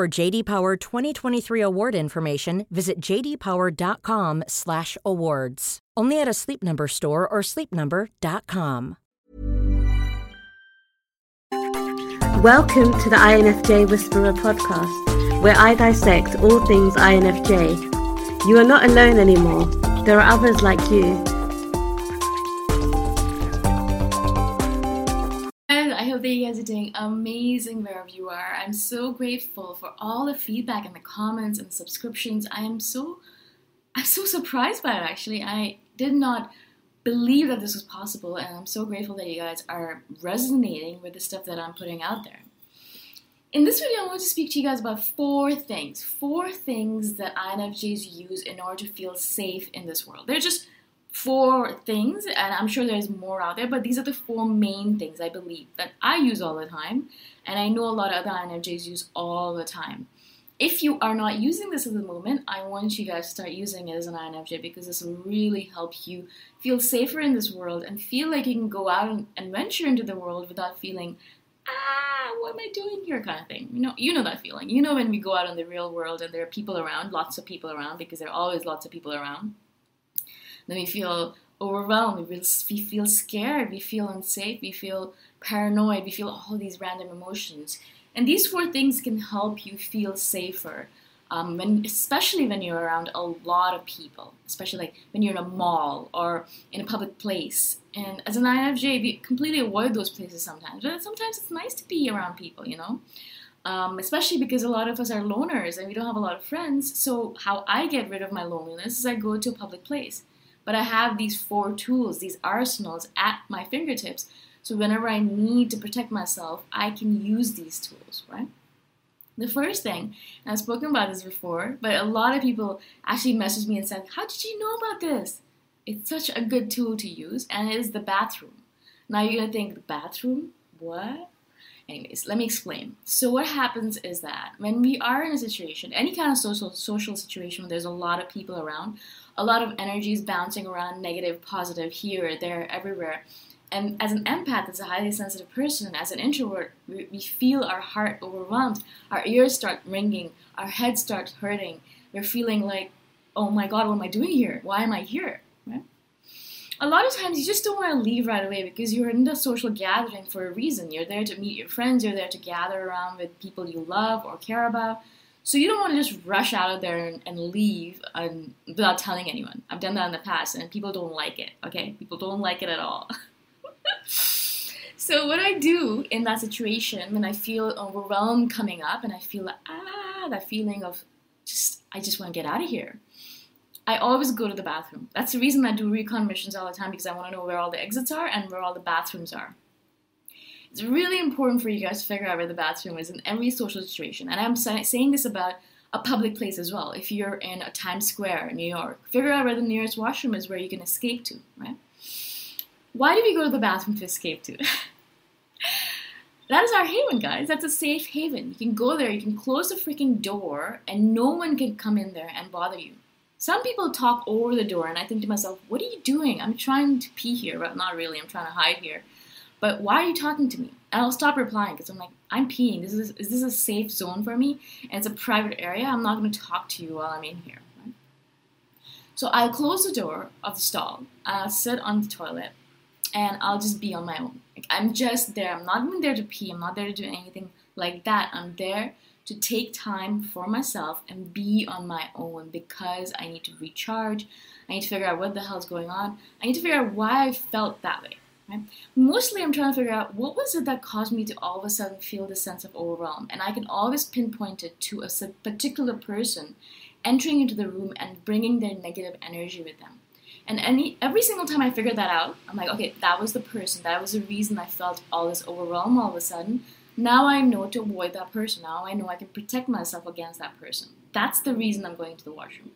For JD Power 2023 award information, visit jdpower.com/awards. Only at a Sleep Number store or sleepnumber.com. Welcome to the INFJ Whisperer podcast, where I dissect all things INFJ. You are not alone anymore. There are others like you. Hope that you guys are doing amazing wherever you are. I'm so grateful for all the feedback and the comments and subscriptions. I am so I'm so surprised by it actually. I did not believe that this was possible and I'm so grateful that you guys are resonating with the stuff that I'm putting out there. In this video, I want to speak to you guys about four things. Four things that INFJs use in order to feel safe in this world. They're just four things, and I'm sure there's more out there, but these are the four main things I believe that I use all the time, and I know a lot of other INFJs use all the time. If you are not using this at the moment, I want you guys to start using it as an INFJ because this will really help you feel safer in this world and feel like you can go out and venture into the world without feeling ah, what am I doing here kind of thing. You know, you know that feeling. You know when we go out in the real world and there are people around, lots of people around, because there are always lots of people around. Then we feel overwhelmed, we feel, scared, we feel unsafe, we feel paranoid, we feel all these random emotions. And these four things can help you feel safer um, when, especially when you're around a lot of people, especially like when you're in a mall or in a public place. And as an INFJ, we completely avoid those places sometimes, but sometimes it's nice to be around people, you know. Um, especially because a lot of us are loners and we don't have a lot of friends. So how I get rid of my loneliness is I go to a public place. But I have these four tools, these arsenals at my fingertips So whenever I need to protect myself, I can use these tools, right? The first thing, I've spoken about this before, but a lot of people actually messaged me and said, How did you know about this? It's such a good tool to use, and it is the bathroom. Now you're gonna think, the bathroom? What? Anyways, let me explain. So what happens is that when we are in a situation, any kind of social social situation where there's a lot of people around, a lot of energies bouncing around, negative, positive, here, there, everywhere. And as an empath, as a highly sensitive person, as an introvert, we, feel our heart overwhelmed. Our ears start ringing, our head starts hurting. We're feeling like, oh my God, what am I doing here? Why am I here? A lot of times you just don't want to leave right away because you're in the social gathering for a reason. You're there to meet your friends, you're there to gather around with people you love or care about. So you don't want to just rush out of there and, and leave and, without telling anyone. I've done that in the past and people don't like it, okay? People don't like it at all. so what I do in that situation when I feel overwhelmed coming up and I feel ah, that feeling of just, I just want to get out of here. I always go to the bathroom. That's the reason I do recon missions all the time because I want to know where all the exits are and where all the bathrooms are. It's really important for you guys to figure out where the bathroom is in every social situation. And I'm saying this about a public place as well. If you're in a Times Square in New York, figure out where the nearest washroom is where you can escape to, right? Why do we go to the bathroom to escape to? that is our haven, guys. That's a safe haven. You can go there, you can close the freaking door, and no one can come in there and bother you. Some people talk over the door, and I think to myself, what are you doing? I'm trying to pee here, but not really. I'm trying to hide here. But why are you talking to me? And I'll stop replying because I'm like, I'm peeing. This is is this a safe zone for me? And it's a private area. I'm not going to talk to you while I'm in here. So I'll close the door of the stall. I'll sit on the toilet, and I'll just be on my own. Like, I'm just there. I'm not even there to pee. I'm not there to do anything like that. I'm there to take time for myself and be on my own because I need to recharge. I need to figure out what the hell's going on. I need to figure out why I felt that way. Mostly, I'm trying to figure out what was it that caused me to all of a sudden feel this sense of overwhelm, and I can always pinpoint it to a particular person entering into the room and bringing their negative energy with them. And any every single time I figured that out, I'm like, okay, that was the person. That was the reason I felt all this overwhelm all of a sudden. Now I know to avoid that person. Now I know I can protect myself against that person. That's the reason I'm going to the washroom.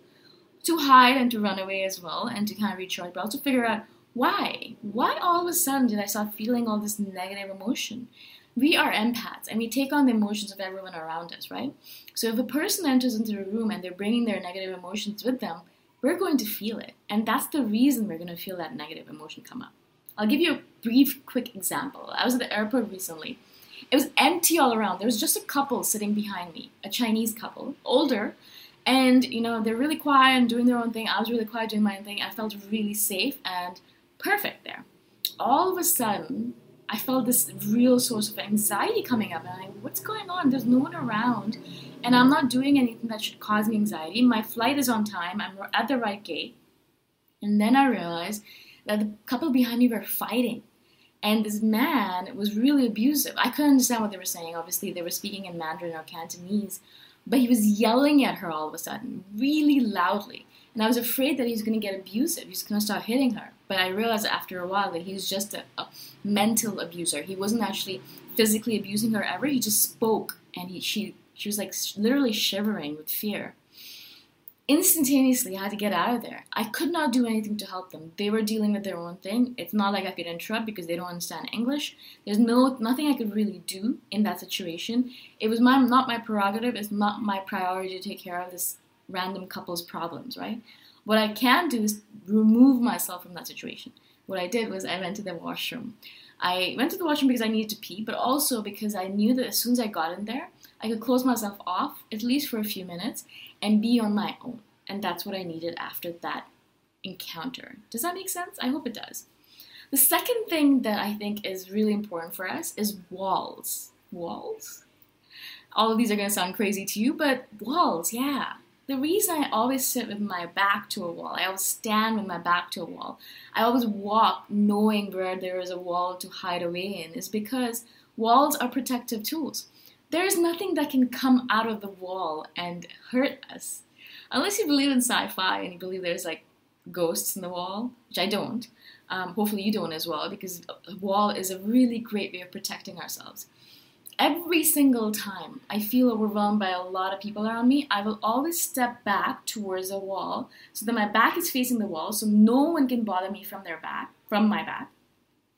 To hide and to run away as well, and to kind of recharge, but also figure out why? Why all of a sudden did I start feeling all this negative emotion? We are empaths and we take on the emotions of everyone around us, right? So if a person enters into a room and they're bringing their negative emotions with them, we're going to feel it. And that's the reason we're going to feel that negative emotion come up. I'll give you a brief, quick example. I was at the airport recently. It was empty all around. There was just a couple sitting behind me, a Chinese couple, older, and you know they're really quiet and doing their own thing. I was really quiet doing my own thing. I felt really safe and perfect there. All of a sudden, I felt this real source of anxiety coming up, and I'm like, what's going on? There's no one around, and I'm not doing anything that should cause me anxiety. My flight is on time, I'm at the right gate. And then I realized that the couple behind me were fighting. And this man was really abusive. I couldn't understand what they were saying. Obviously, they were speaking in Mandarin or Cantonese, but he was yelling at her all of a sudden, really loudly. And I was afraid that he was going to get abusive. He was going to start hitting her. But I realized after a while that he was just a, a, mental abuser. He wasn't actually physically abusing her ever. He just spoke, and he, she she was like literally shivering with fear. Instantaneously, I had to get out of there. I could not do anything to help them. They were dealing with their own thing. It's not like I could interrupt because they don't understand English. There's no nothing I could really do in that situation. It was my not my prerogative. It's not my priority to take care of this random couple's problems, right? What I can do is remove myself from that situation. What I did was I went to the washroom. I went to the washroom because I needed to pee, but also because I knew that as soon as I got in there, I could close myself off, at least for a few minutes, and be on my own. And that's what I needed after that encounter. Does that make sense? I hope it does. The second thing that I think is really important for us is walls. Walls? All of these are going to sound crazy to you, but walls, yeah. The reason I always sit with my back to a wall, I always stand with my back to a wall, I always walk knowing where there is a wall to hide away in, is because walls are protective tools. There is nothing that can come out of the wall and hurt us. Unless you believe in sci fi and you believe there's like ghosts in the wall, which I don't. Um, hopefully, you don't as well, because a wall is a really great way of protecting ourselves. Every single time I feel overwhelmed by a lot of people around me, I will always step back towards a wall so that my back is facing the wall, so no one can bother me from their back, from my back.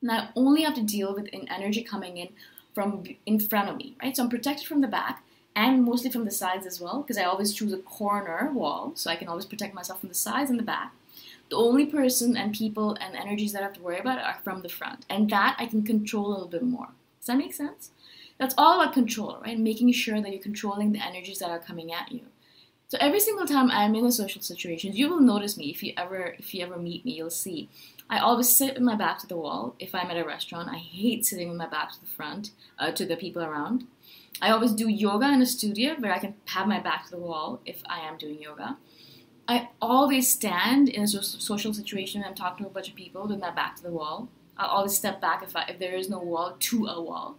And I only have to deal with an energy coming in from in front of me, right? So I'm protected from the back and mostly from the sides as well, because I always choose a corner wall, so I can always protect myself from the sides and the back. The only person and people and energies that I have to worry about are from the front, and that I can control a little bit more. Does that make sense? That's all about control, right? Making sure that you're controlling the energies that are coming at you. So every single time I'm in a social situation, you will notice me if you ever if you ever meet me, you'll see. I always sit with my back to the wall if I'm at a restaurant. I hate sitting with my back to the front, uh, to the people around. I always do yoga in a studio where I can have my back to the wall if I am doing yoga. I always stand in a social situation and I'm talking to a bunch of people with my back to the wall. I always step back if, I, if there is no wall to a wall.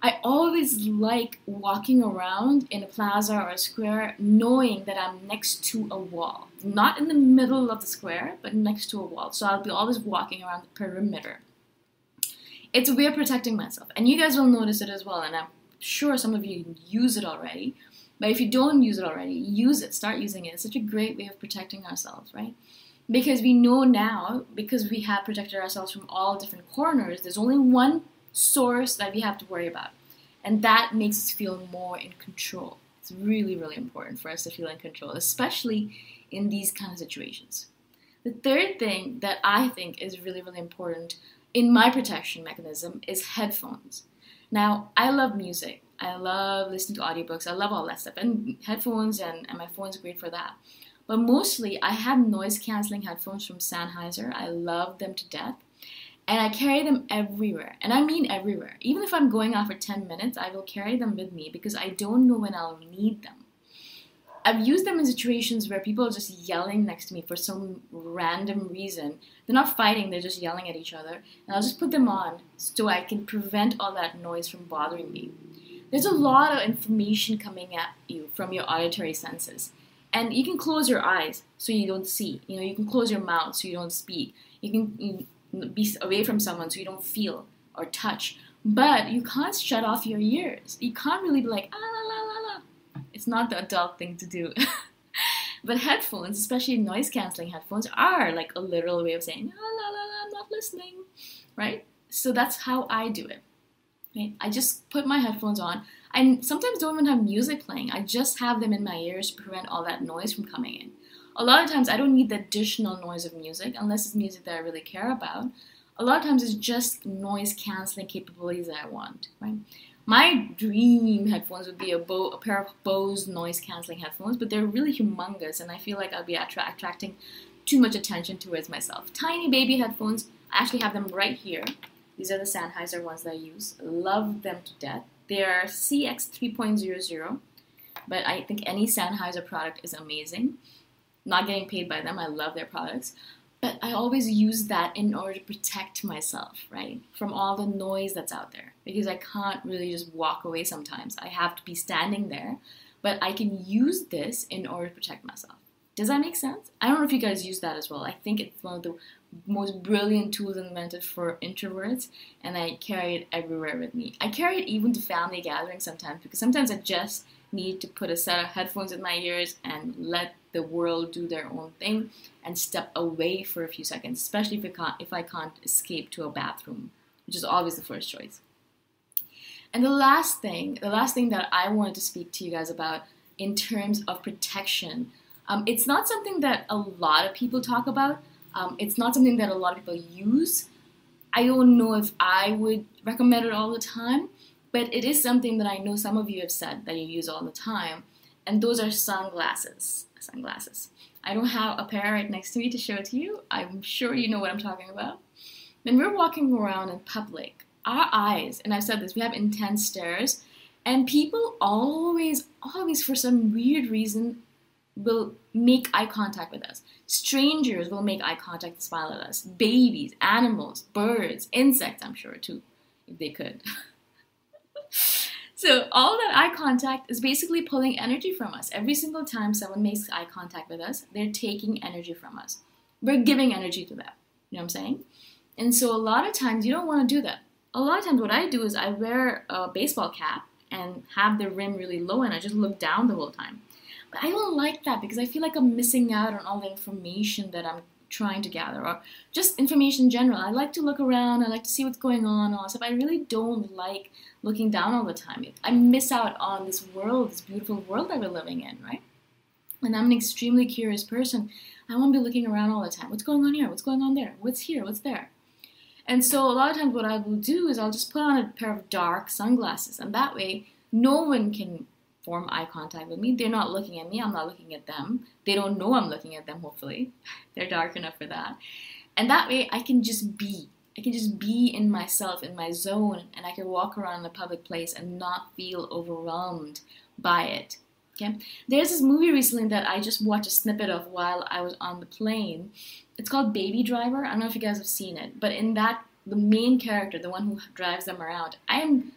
I always like walking around in a plaza or a square knowing that I'm next to a wall. Not in the middle of the square, but next to a wall. So I'll be always walking around the perimeter. It's a way of protecting myself. And you guys will notice it as well. And I'm sure some of you use it already. But if you don't use it already, use it. Start using it. It's such a great way of protecting ourselves, right? Because we know now, because we have protected ourselves from all different corners, there's only one source that we have to worry about. And that makes us feel more in control. It's really, really important for us to feel in control, especially in these kind of situations. The third thing that I think is really, really important in my protection mechanism is headphones. Now, I love music. I love listening to audiobooks. I love all that stuff. And headphones and, and my phone is great for that. But mostly, I have noise canceling headphones from Sennheiser. I love them to death. And I carry them everywhere. And I mean everywhere. Even if I'm going out for 10 minutes, I will carry them with me because I don't know when I'll need them. I've used them in situations where people are just yelling next to me for some random reason. They're not fighting, they're just yelling at each other. And I'll just put them on so I can prevent all that noise from bothering me. There's a lot of information coming at you from your auditory senses. And you can close your eyes so you don't see. You know, you can close your mouth so you don't speak. You can you be away from someone so you don't feel or touch. But you can't shut off your ears. You can't really be like, ah, la, la, la, la. It's not the adult thing to do. but headphones, especially noise canceling headphones, are like a literal way of saying, la, la, la, la, I'm not listening, right? So that's how I do it. Right? I just put my headphones on. I sometimes don't even have music playing. I just have them in my ears to prevent all that noise from coming in. A lot of times I don't need the additional noise of music unless it's music that I really care about. A lot of times it's just noise canceling capabilities that I want, right? My dream headphones would be a, Bo- a pair of Bose noise canceling headphones, but they're really humongous and I feel like I'll be attra- attracting too much attention towards myself. Tiny baby headphones, I actually have them right here. These are the Sennheiser ones that I use. Love them to death. They are CX 3.00, but I think any Sennheiser product is amazing. Not getting paid by them, I love their products. But I always use that in order to protect myself, right? From all the noise that's out there. Because I can't really just walk away sometimes. I have to be standing there. But I can use this in order to protect myself. Does that make sense? I don't know if you guys use that as well. I think it's one of the most brilliant tools invented for introverts, and I carry it everywhere with me. I carry it even to family gatherings sometimes because sometimes I just need to put a set of headphones in my ears and let the world do their own thing and step away for a few seconds, especially if I can't, if I can't escape to a bathroom, which is always the first choice. And the last thing, the last thing that I wanted to speak to you guys about in terms of protection, um, it's not something that a lot of people talk about. Um, it's not something that a lot of people use. I don't know if I would recommend it all the time, but it is something that I know some of you have said that you use all the time, and those are sunglasses. Sunglasses. I don't have a pair right next to me to show to you. I'm sure you know what I'm talking about. When we're walking around in public, our eyes, and I've said this, we have intense stares, and people always, always, for some weird reason, will make eye contact with us. Strangers will make eye contact and smile at us. Babies, animals, birds, insects, I'm sure too, if they could. So all that eye contact is basically pulling energy from us. Every single time someone makes eye contact with us, they're taking energy from us. We're giving energy to them. You know what I'm saying? And so a lot of times you don't want to do that. A lot of times what I do is I wear a baseball cap and have the rim really low and I just look down the whole time. But I don't like that because I feel like I'm missing out on all the information that I'm trying to gather or just information in general. I like to look around, I like to see what's going on, all stuff. I really don't like looking down all the time. I miss out on this world, this beautiful world that we're living in, right? And I'm an extremely curious person. I want to be looking around all the time. What's going on here? What's going on there? What's here? What's there? And so a lot of times what I will do is I'll just put on a pair of dark sunglasses and that way no one can form eye contact with me. They're not looking at me, I'm not looking at them. They don't know I'm looking at them, hopefully. They're dark enough for that. And that way I can just be. I can just be in myself, in my zone, and I can walk around in a public place and not feel overwhelmed by it. Okay? There's this movie recently that I just watched a snippet of while I was on the plane. It's called Baby Driver. I don't know if you guys have seen it, but in that, the main character, the one who drives them around, I am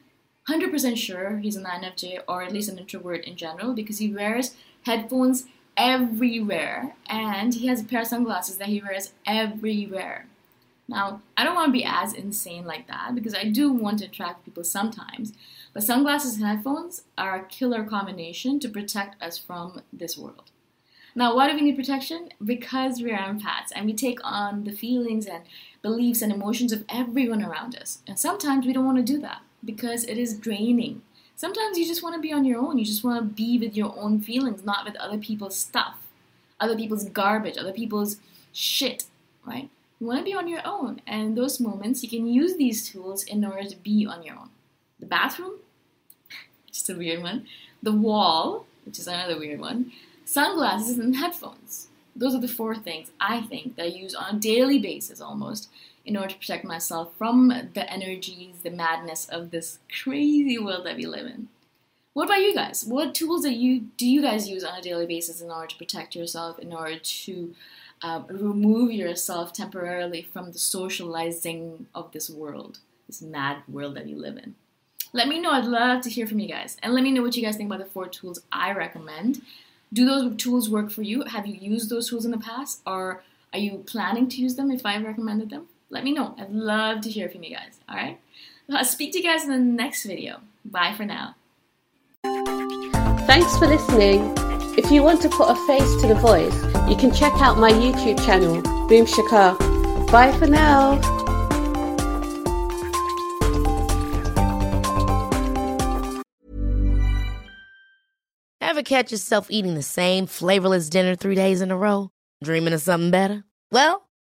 100% sure he's an INFJ or at least an introvert in general because he wears headphones everywhere and he has a pair of sunglasses that he wears everywhere. Now, I don't want to be as insane like that because I do want to attract people sometimes, but sunglasses and headphones are a killer combination to protect us from this world. Now, why do we need protection? Because we are empaths and we take on the feelings and beliefs and emotions of everyone around us. And sometimes we don't want to do that because it is draining. Sometimes you just want to be on your own. You just want to be with your own feelings, not with other people's stuff, other people's garbage, other people's shit, right? You want to be on your own. And in those moments, you can use these tools in order to be on your own. The bathroom, is a weird one. The wall, which is another weird one. Sunglasses and headphones. Those are the four things I think that I use on a daily basis almost in order to protect myself from the energies, the madness of this crazy world that we live in. What about you guys? What tools that you do you guys use on a daily basis in order to protect yourself, in order to uh, remove yourself temporarily from the socializing of this world, this mad world that we live in? Let me know. I'd love to hear from you guys, and let me know what you guys think about the four tools I recommend. Do those tools work for you? Have you used those tools in the past, or are you planning to use them if I recommended them? Let me know. I'd love to hear from you guys. All right? I'll speak to you guys in the next video. Bye for now. Thanks for listening. If you want to put a face to the voice, you can check out my YouTube channel, Boom Shikha. Bye for now. Ever catch yourself eating the same flavorless dinner three days in a row? Dreaming of something better? Well,